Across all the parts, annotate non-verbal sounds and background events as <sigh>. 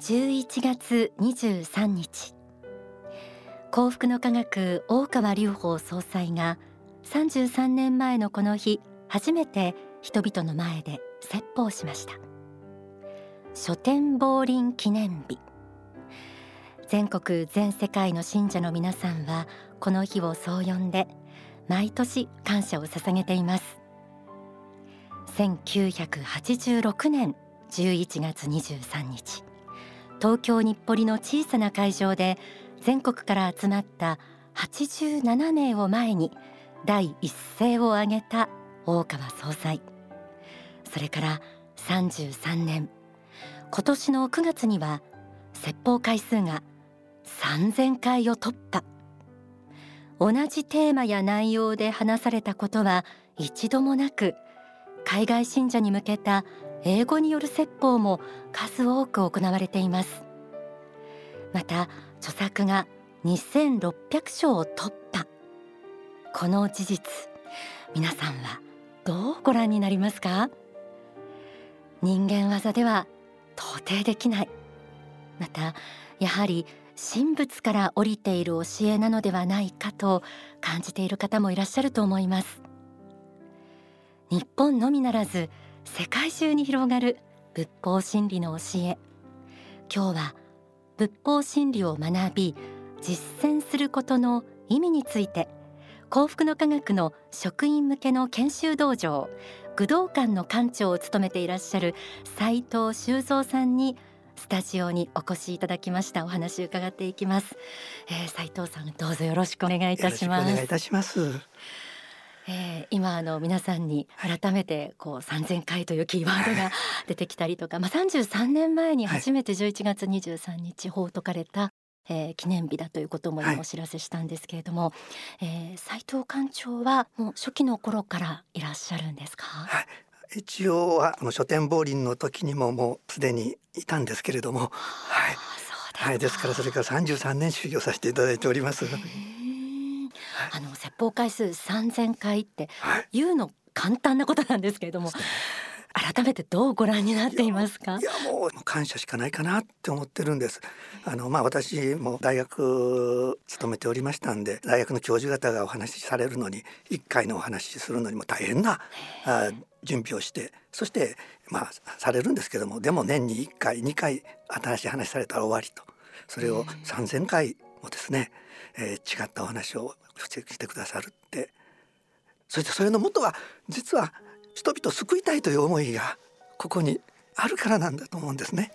11月23日。幸福の科学大川隆法総裁が33年前のこの日初めて人々の前で説法しました。書店亡林記念日。全国全世界の信者の皆さんはこの日をそう呼んで毎年感謝を捧げています。1986年11月23日。東京日暮里の小さな会場で全国から集まった87名を前に第一声を挙げた大川総裁。それから33年。今年の9月には説法回数が3000回を突破。同じテーマや内容で話されたことは一度もなく海外信者に向けた英語による説法も数多く行われています。また著作が2600章を突破この事実皆さんはどうご覧になりますか？人間技では到底できない。またやはり神仏から降りている教えなのではないかと感じている方もいらっしゃると思います。日本のみならず世界中に広がる仏法真理の教え。今日は仏法真理を学び実践することの意味について幸福の科学の職員向けの研修道場武道館の館長を務めていらっしゃる斉藤修造さんにスタジオにお越しいただきました。お話伺っていきます、えー、斉藤さんどうぞよろしくお願いいたします。お願いいたします。えー、今あの皆さんに改めてこう3000回というキーワードが <laughs> 出てきたりとか、まあ、33年前に初めて11月23日法解かれた、えー、記念日だということも今お知らせしたんですけれども、はい、えー、斉藤館長はもう初期の頃からいらっしゃるんですか、はい、一応は書店亡林の時にももうすでにいたんですけれども、はい、はい、ですからそれから33年修行させていただいております。あの説法回数3000回って言うの簡単なことなんですけれども、改めてどうご覧になっていますか？いやもう感謝しかないかなって思ってるんです。あのまあ私も大学勤めておりましたんで大学の教授方がお話しされるのに1回のお話しするのにも大変なあ準備をしてそしてまあされるんですけどもでも年に1回2回新しい話されたら終わりと。それを3,000回もですね、えー、違ったお話をしてくださるってそしてそれのもとは実は人々を救いたいという思いがここにあるからなんだと思うんですね。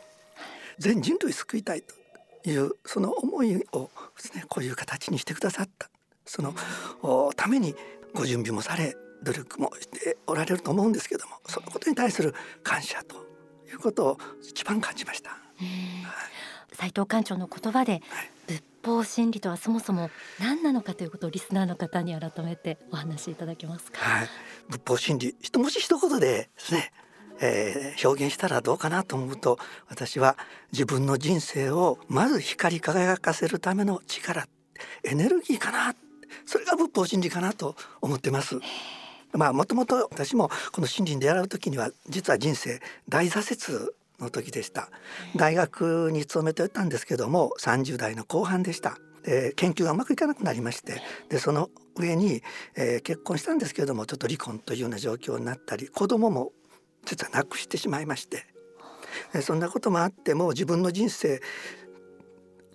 全人類救いたいというその思いをですねこういう形にしてくださったそのためにご準備もされ努力もしておられると思うんですけどもそのことに対する感謝ということを一番感じました。はい、斉藤館長の言葉で、法真理とはそもそも何なのかということをリスナーの方に改めてお話しいただけますか？はい、仏法真理一文字一言でですね、えー、表現したらどうかなと思うと私は自分の人生をまず光り輝かせるための力エネルギーかなそれが仏法真理かなと思ってます。まあもともと私もこの真理に出会う時には実は人生大挫折の時でした。大学に勤めてたんですけども30代の後半でした。で研究がうまくいかなくなりましてでその上に、えー、結婚したんですけどもちょっと離婚というような状況になったり子供も実は亡くしてしまいましてそんなこともあっても自分の人生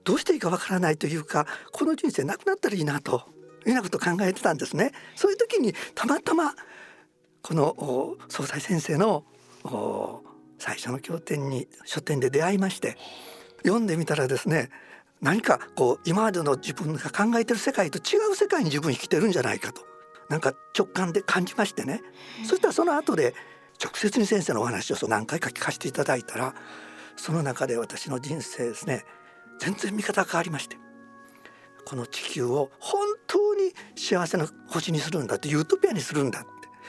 どうしていいかわからないというかこの人生なくなったらいいなというようなことを考えてたんですね。そういう時にたまたまこの総裁先生の最初の経典に書店で出会いまして読んでみたらですね何かこう今までの自分が考えてる世界と違う世界に自分生きてるんじゃないかとなんか直感で感じましてね、そしたらその後で直接に先生のお話を何回か聞かせていただいたらその中で私の人生ですね全然見方が変わりましてこの地球を本当に幸せな星にするんだってユートピアにするんだって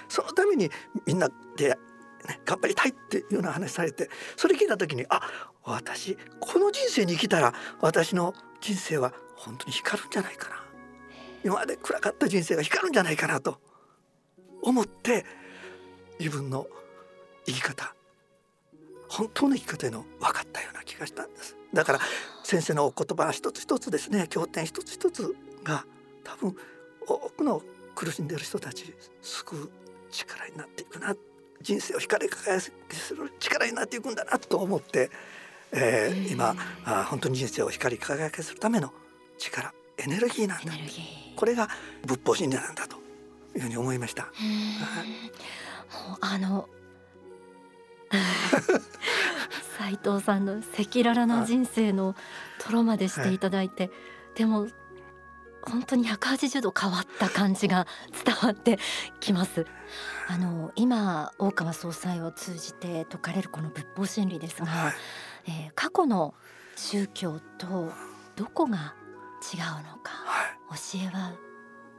そのためにみんなでね、頑張りたいっていうような話されてそれ聞いた時にあ私この人生に生きたら私の人生は本当に光るんじゃないかな。今まで暗かった人生が光るんじゃないかなと思って自分の生き方本当の生き方の分かったような気がしたんです。だから先生のお言葉一つ一つですね経典一つ一つが多分多くの苦しんでいる人たち救う力になっていくなって人生を光り輝かせる力になっていくんだなと思って、えー、今あ本当に人生を光り輝かせるための力エネルギーなんだこれが仏法真理なんだというふうに思いました。あの <laughs> 斉藤さんの赤裸々な人生のトロまでしていただいて、はい、でも本当に180度変わった感じが伝わってきます。あの今大川総裁を通じて説かれるこの仏法真理ですが、はい、えー、過去の宗教とどこが違うのか、はい、教えは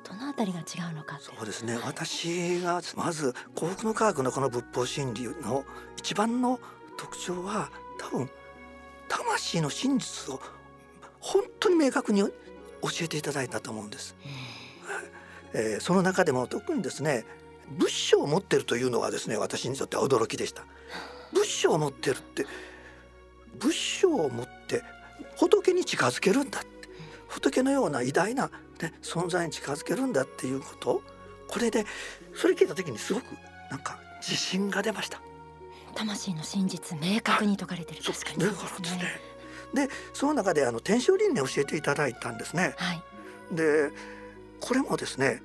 どのあたりが違うのかそうですね。私がまず幸福の科学のこの仏法真理の一番の特徴は多分魂の真実を本当に明確に教えていただいたと思うんです。えー、その中でも特にですね仏書を持ってるというのはですね私にとっては驚きでした。仏書を持ってるって仏書を持って仏に近づけるんだって仏のような偉大な、ね、存在に近づけるんだっていうことこれでそれ聞いた時にすごくなんか自信が出ました。魂の真実明確に説かれてる、確かにそうですね。でその中であの天正輪廻を教えていただいたんですね。はい、でこれもですね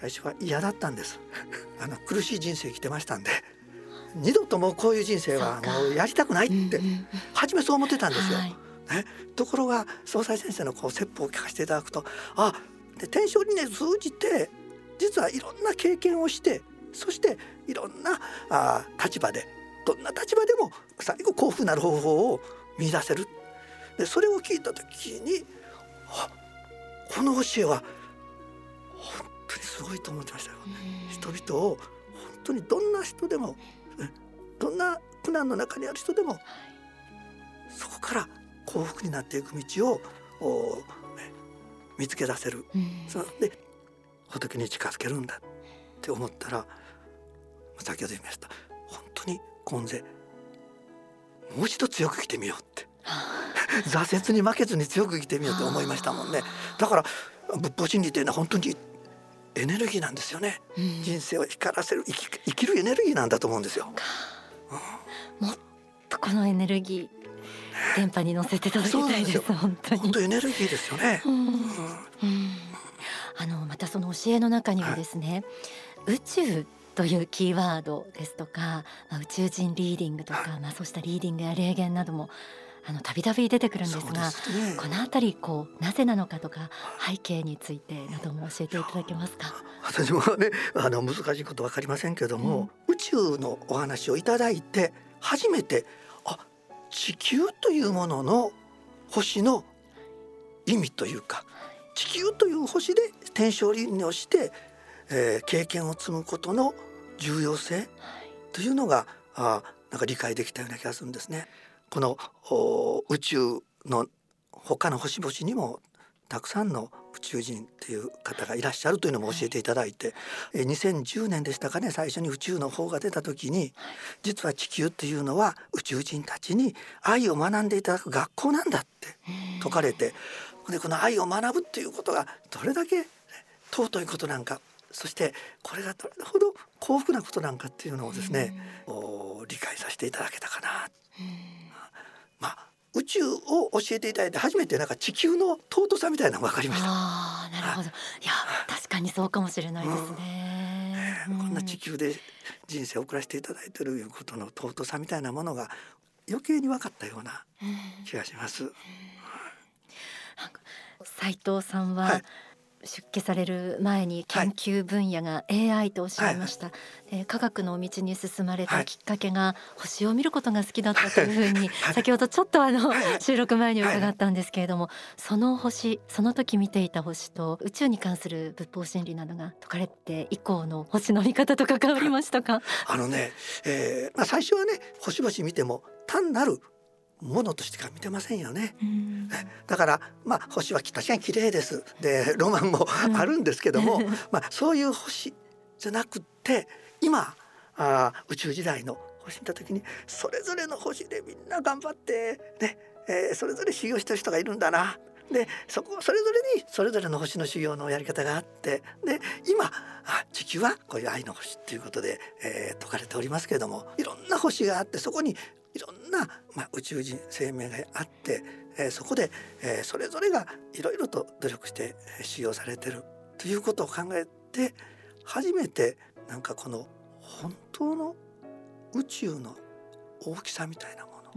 最初は嫌だったんです。<laughs> あの苦しい人生生きてましたんで。二度ともうこういう人生はもうやりたくないって初めそう思ってたんですよ。はい、ね、ところが総裁先生のこう説法を聞かせていただくとあで天正輪廻通じて実はいろんな経験をしてそしていろんなあ立場でどんな立場でも最後幸福なる方法を見出せる。でそれを聞いた時にあこの教えは本当にすごいと思ってましたよ。人々を本当にどんな人でもどんな苦難の中にある人でもそこから幸福になっていく道を見つけ出せる、うん、そで仏に近づけるんだって思ったら先ほど言いました。本当に今世もう一度強く生きてみようって。挫折に負けずに強く生きてみようと思いましたもんね。だから仏法真理というのは本当にエネルギーなんですよね、うん、人生を光らせる生き生きるエネルギーなんだと思うんですよ、うん、もっとこのエネルギー電波に乗せて届けたいです本当に。本当エネルギーですよね、うん、あのまたその教えの中にはですね、はい、宇宙というキーワードですとか、まあ、宇宙人リーディングとか、はい、まあ、そうしたリーディングや霊言などもあのたびたび出てくるんですが、ね、この辺りこうなぜなのかとか背景についてなども教えていただけますか？<laughs> 私もねあの難しいことわかりませんけれども、うん、宇宙のお話をいただいて初めてあ地球というものの星の意味というか地球という星で天正輪廻をして、えー、経験を積むことの重要性？というのが、あなんか理解できたような気がするんですね。この宇宙の他の星々にもたくさんの宇宙人っていう方がいらっしゃるというのも教えていただいて、はい、2010年でしたかね最初に宇宙の方が出た時に実は地球っていうのは宇宙人たちに愛を学んでいただく学校なんだって説かれてでこの愛を学ぶっていうことがどれだけ尊いことなんかそしてこれがどれほど幸福なことなんかっていうのをですね、理解させていただけたかな。まあ宇宙を教えていただいて初めてなんか地球の尊さみたいなのが分かりました。あなるほど。いや確かにそうかもしれないですね。うん、こんな地球で人生を送らせていただいているいうことの尊さみたいなものが余計に分かったような気がします。斉藤さんは、はい出家される前に研究分野が AI とおっしゃいました、はいはい、科学の道に進まれたきっかけが星を見ることが好きだったというふうに <laughs> 先ほどちょっとあの収録前に伺ったんですけれどもその星その時見ていた星と宇宙に関する仏法真理などが説かれて以降の星の見方とか変わりましたか？あのね、えーまあ、最初はね星々見ても単なるものとしてか見てませんよね。だからまあ星は確かに綺麗です。でロマンもあるんですけども、<laughs> まあそういう星じゃなくって今あ宇宙時代の星見た時にそれぞれの星でみんな頑張ってね、えー、それぞれ修行してる人がいるんだな。でそこそれぞれにそれぞれの星の修行のやり方があってで今あ地球はこういう愛の星っていうことで、えー、説かれておりますけれどもいろんな星があってそこにいろんな、まあ、宇宙人生命があって、えー、そこで、えー、それぞれがいろいろと努力して修行されてるということを考えて初めてなんかこの本当の宇宙の大きさみたいなもの、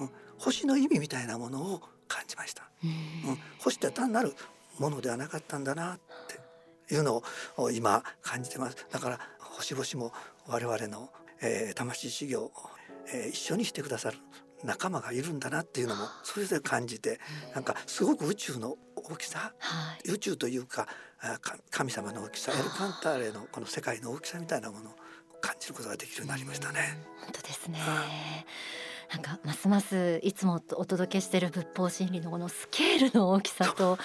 うん、星の意味みたいなものを感じました、うん、星って単なるものではなかったんだなっていうのを今感じてます。だから星々も我々の、えー、魂修行、えー、一緒にしてくださる仲間がいるんだなっていうのもそれぞれ感じてなんかすごく宇宙の大きさ、はい、宇宙というか神様の大きさエル・カンターレのこの世界の大きさみたいなものを感じることができるようになりましたね。本当ですね、なんかますますいつもお届けしている仏法真理のこのスケールの大きさと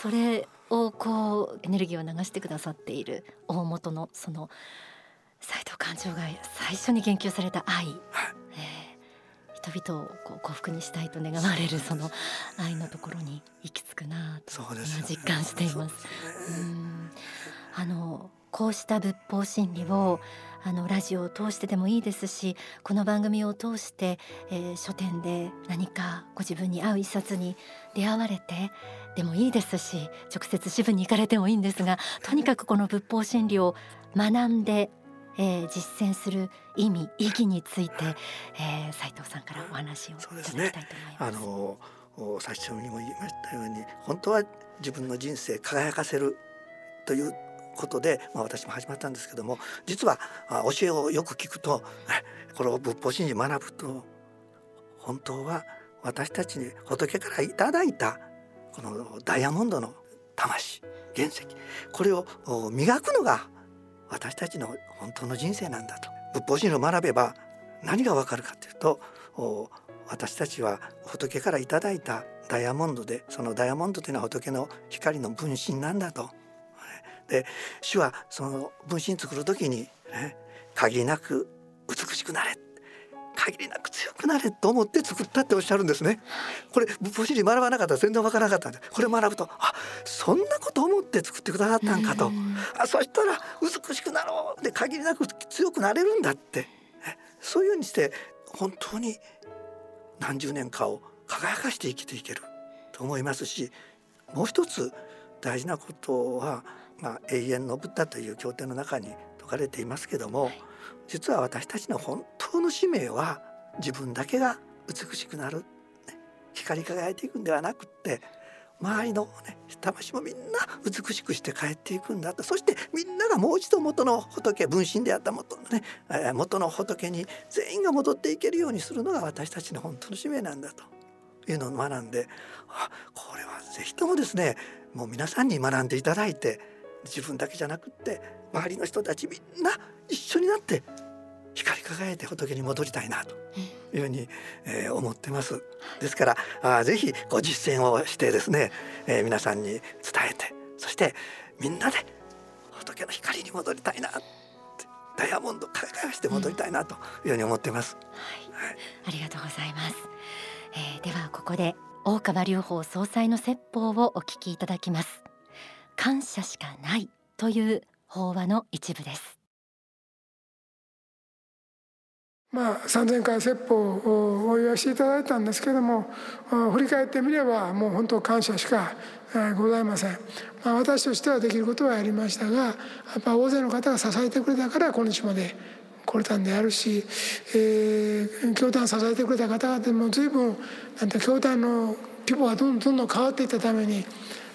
それをこうエネルギーを流してくださっている大元のその斎藤館長が最初に言及された愛、はい、えー、人々をこう幸福にしたいと願われるその愛のところに行き着くなと今実感しています。うん。あのこうした仏法真理をあのラジオを通してでもいいですしこの番組を通して、えー、書店で何かご自分に合う一冊に出会われてでもいいですし直接支部に行かれてもいいんですがとにかくこの仏法真理を学んで、えー、実践する意味意義について、えー、斉藤さんからお話をいただきたいと思います。すね、あの最初にも言いましたように本当は自分の人生輝かせるということで、まあ、私も始まったんですけども実は教えをよく聞くと <laughs> これを仏法真理学ぶと本当は私たちに仏からいただいたこのダイヤモンドの魂原石これを磨くのが私たちの本当の人生なんだと。仏法真理を学べば何がわかるかというと私たちは仏からいただいたダイヤモンドでそのダイヤモンドというのは仏の光の分身なんだと。で主はその分身作る時に、ね、限りなく美しくなれ。限りなく強くなれと思って作ったっておっしゃるんですね。これ仏法真理学ばなかったら全然わからなかったんでこれ学ぶとあそんなこと思って作ってくださったんかと。あそしたら美しくなろうで限りなく強くなれるんだって。そういうようにして本当に何十年かを輝かして生きていけると思いますしもう一つ大事なことはまあ、永遠のブッダという経典の中に説かれていますけども、はい、実は私たちの本当の使命は自分だけが美しくなる、ね、光り輝いていくんではなくって周りの、ね、魂もみんな美しくして帰っていくんだとそしてみんながもう一度元の仏分身であった元のね元の仏に全員が戻っていけるようにするのが私たちの本当の使命なんだと。いうのを学んであこれは是非ともですねもう皆さんに学んでいただいて自分だけじゃなくって周りの人たちみんな一緒になって光り輝いて仏に戻りたいなというふうに、えー、思ってます。ですからあぜひご実践をしてですね、えー、皆さんに伝えてそしてみんなで仏の光に戻りたいなダイヤモンド輝かして戻りたいなというふうに思っています。はい、はい、ありがとうございます。えー、ではここで大川隆法総裁の説法をお聞きいただきます。感謝しかないという法話の一部ですまあ、3,000回説法をお祝いしていただいたんですけども振り返ってみればもう本当感謝しかございません、まあ、私としてはできることはやりましたがやっぱ大勢の方が支えてくれたから今日まで来れたんであるし、えー、教団支えてくれた方々も随分なんて教団の規模がどんどんどん変わっていったために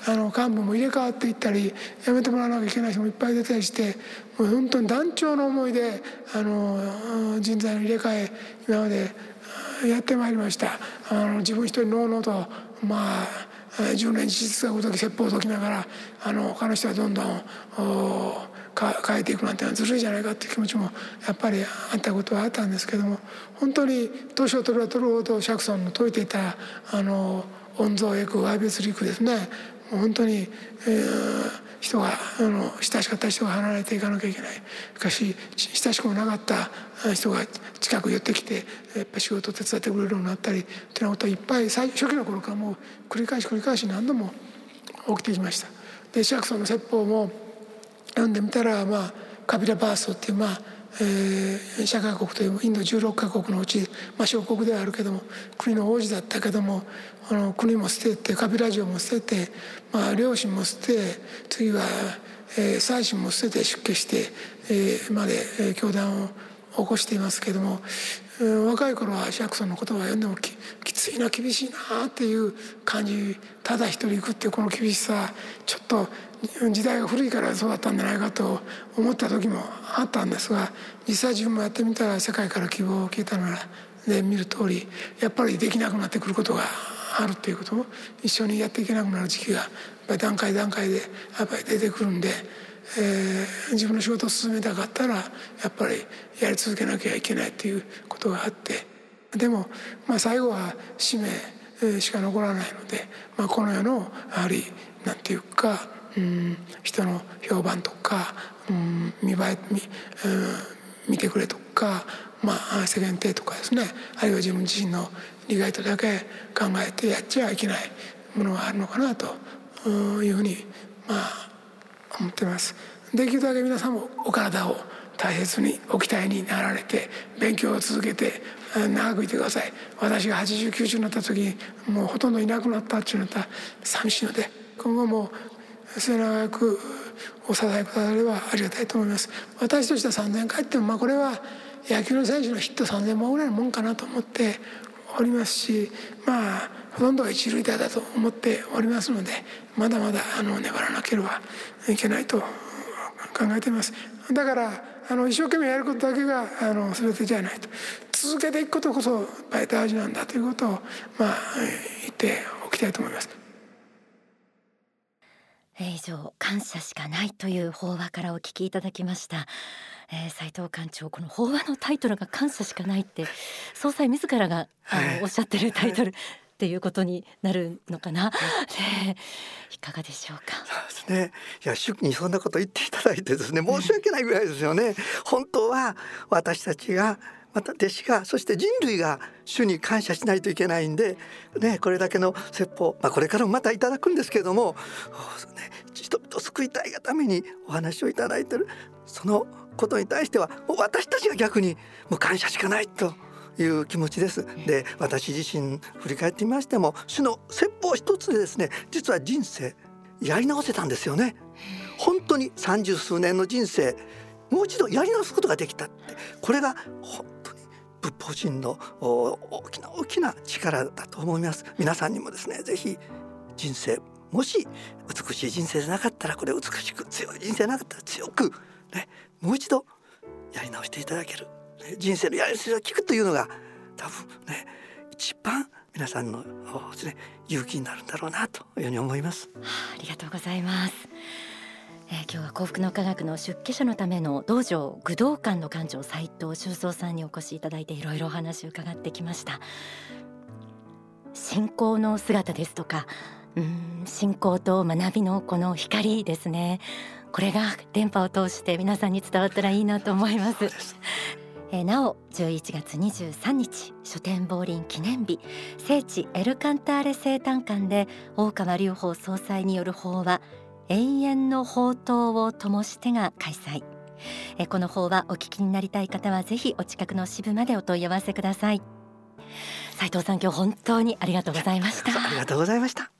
あの幹部も入れ替わっていったり辞めてもらわなきゃいけない人もいっぱい出たりしてもう本当に団長の思いであの人材の入れ替え今までやってまいりました。あの自分一人のうのうとまあ10年事実がごとき説法を解きながらあの他の人はどんどん変えていくなんてずるいじゃないかっていう気持ちもやっぱりあったことはあったんですけども本当に年を取れば取るほど釈尊の説いていたあの御蔵役愛別陸ですねもう本当に、えー、人があの親しかった人が離れていかなきゃいけないしかし親しくもなかった人が近く寄ってきてやっぱ仕事を手伝ってくれるようになったりってなことはいっぱい最初期の頃からもう繰り返し繰り返し何度も起きてきました。でシャクソンの説法も読んでみたら、まあ、カビラバーストっていうまあえー、社会国というインド16カ国のうち、まあ、小国ではあるけども国の王子だったけどもあの国も捨ててカビラ城も捨てて、まあ、両親も捨て次は、えー、妻子も捨てて出家して、えー、まで、えー、教団を起こしていますけども、えー、若い頃はシャクソンの言葉を読んでもききついな厳しいなっていう感じただ一人行くっていうこの厳しさちょっと時代が古いからそうだったんじゃないかと思った時もあったんですが実際自分もやってみたら世界から希望を聞いたならで見る通りやっぱりできなくなってくることがあるっていうことを一緒にやっていけなくなる時期が段階段階でやっぱり出てくるんで、えー、自分の仕事を進めたかったらやっぱりやり続けなきゃいけないっていうことがあってでも、まあ、最後は使命しか残らないので、まあ、この世のやはりなんていうか人の評判とか、うん、見栄え見,、うん、見てくれとか、まあ、世間体とかですね。あるいは自分自身の利害とだけ考えてやっちゃいけないものがあるのかなというふうにまあ思ってます。できるだけ皆さんもお体を大切にお鍛えになられて勉強を続けて長くいてください。私が8090になった時もうほとんどいなくなったっていうのは寂しいので今後も末永くお支えくださればありがたいと思います。私としては3,000回ってもまあこれは野球の選手のヒット3,000本ぐらいのもんかなと思っておりますしまあほとんどが一塁打だと思っておりますのでまだまだあの粘らなければいけないと考えています。だからあの一生懸命やることだけがあの全てじゃないと。続けていくことこそ大事なんだということをまあ言っておきたいと思います。以上感謝しかないという法話からお聞きいただきました、えー、斉藤館長この法話のタイトルが感謝しかないって総裁自らが <laughs> あの、おっしゃってるタイトル、っていうことになるのかな、ね、いかがでしょうか？そうですね。いや主にそんなこと言っていただいてですね申し訳ないぐらいですよね。本当は私たちがまた弟子がそして人類が主に感謝しないといけないんで、ね、これだけの説法、まあ、これからもまたいただくんですけれども、ね、人々を救いたいがためにお話をいただいてるそのことに対してはもう私たちが逆にもう感謝しかないと。いう気持ちです。で私自身振り返ってみましても主の説法一つでですね実は人生やり直せたんですよね。本当に三十数年の人生もう一度やり直すことができたってこれが仏法人の大きな大きな力だと思います皆さんにもですねぜひ人生もし美しい人生でなかったらこれ美しく強い人生でなかったら強く、ね、もう一度やり直していただける、ね、人生のやり直しを聞くというのが多分ね一番皆さんのですね勇気になるんだろうなというふうに思います。ありがとうございます。えー、今日は幸福の科学の出家者のための道場武道館の館長斉藤修造さんにお越しいただいていろいろお話を伺ってきました。信仰の姿ですとかうん信仰と学びのこの光ですね。これが電波を通して皆さんに伝わったらいいなと思います。えー、なお11月23日書店亡林記念日聖地エルカンターレ生誕館で大川隆法総裁による法話永遠の宝刀を灯してが開催。えこの方はお聞きになりたい方はぜひお近くの支部までお問い合わせください。斉藤さん今日本当にありがとうございました。ありがとうございました。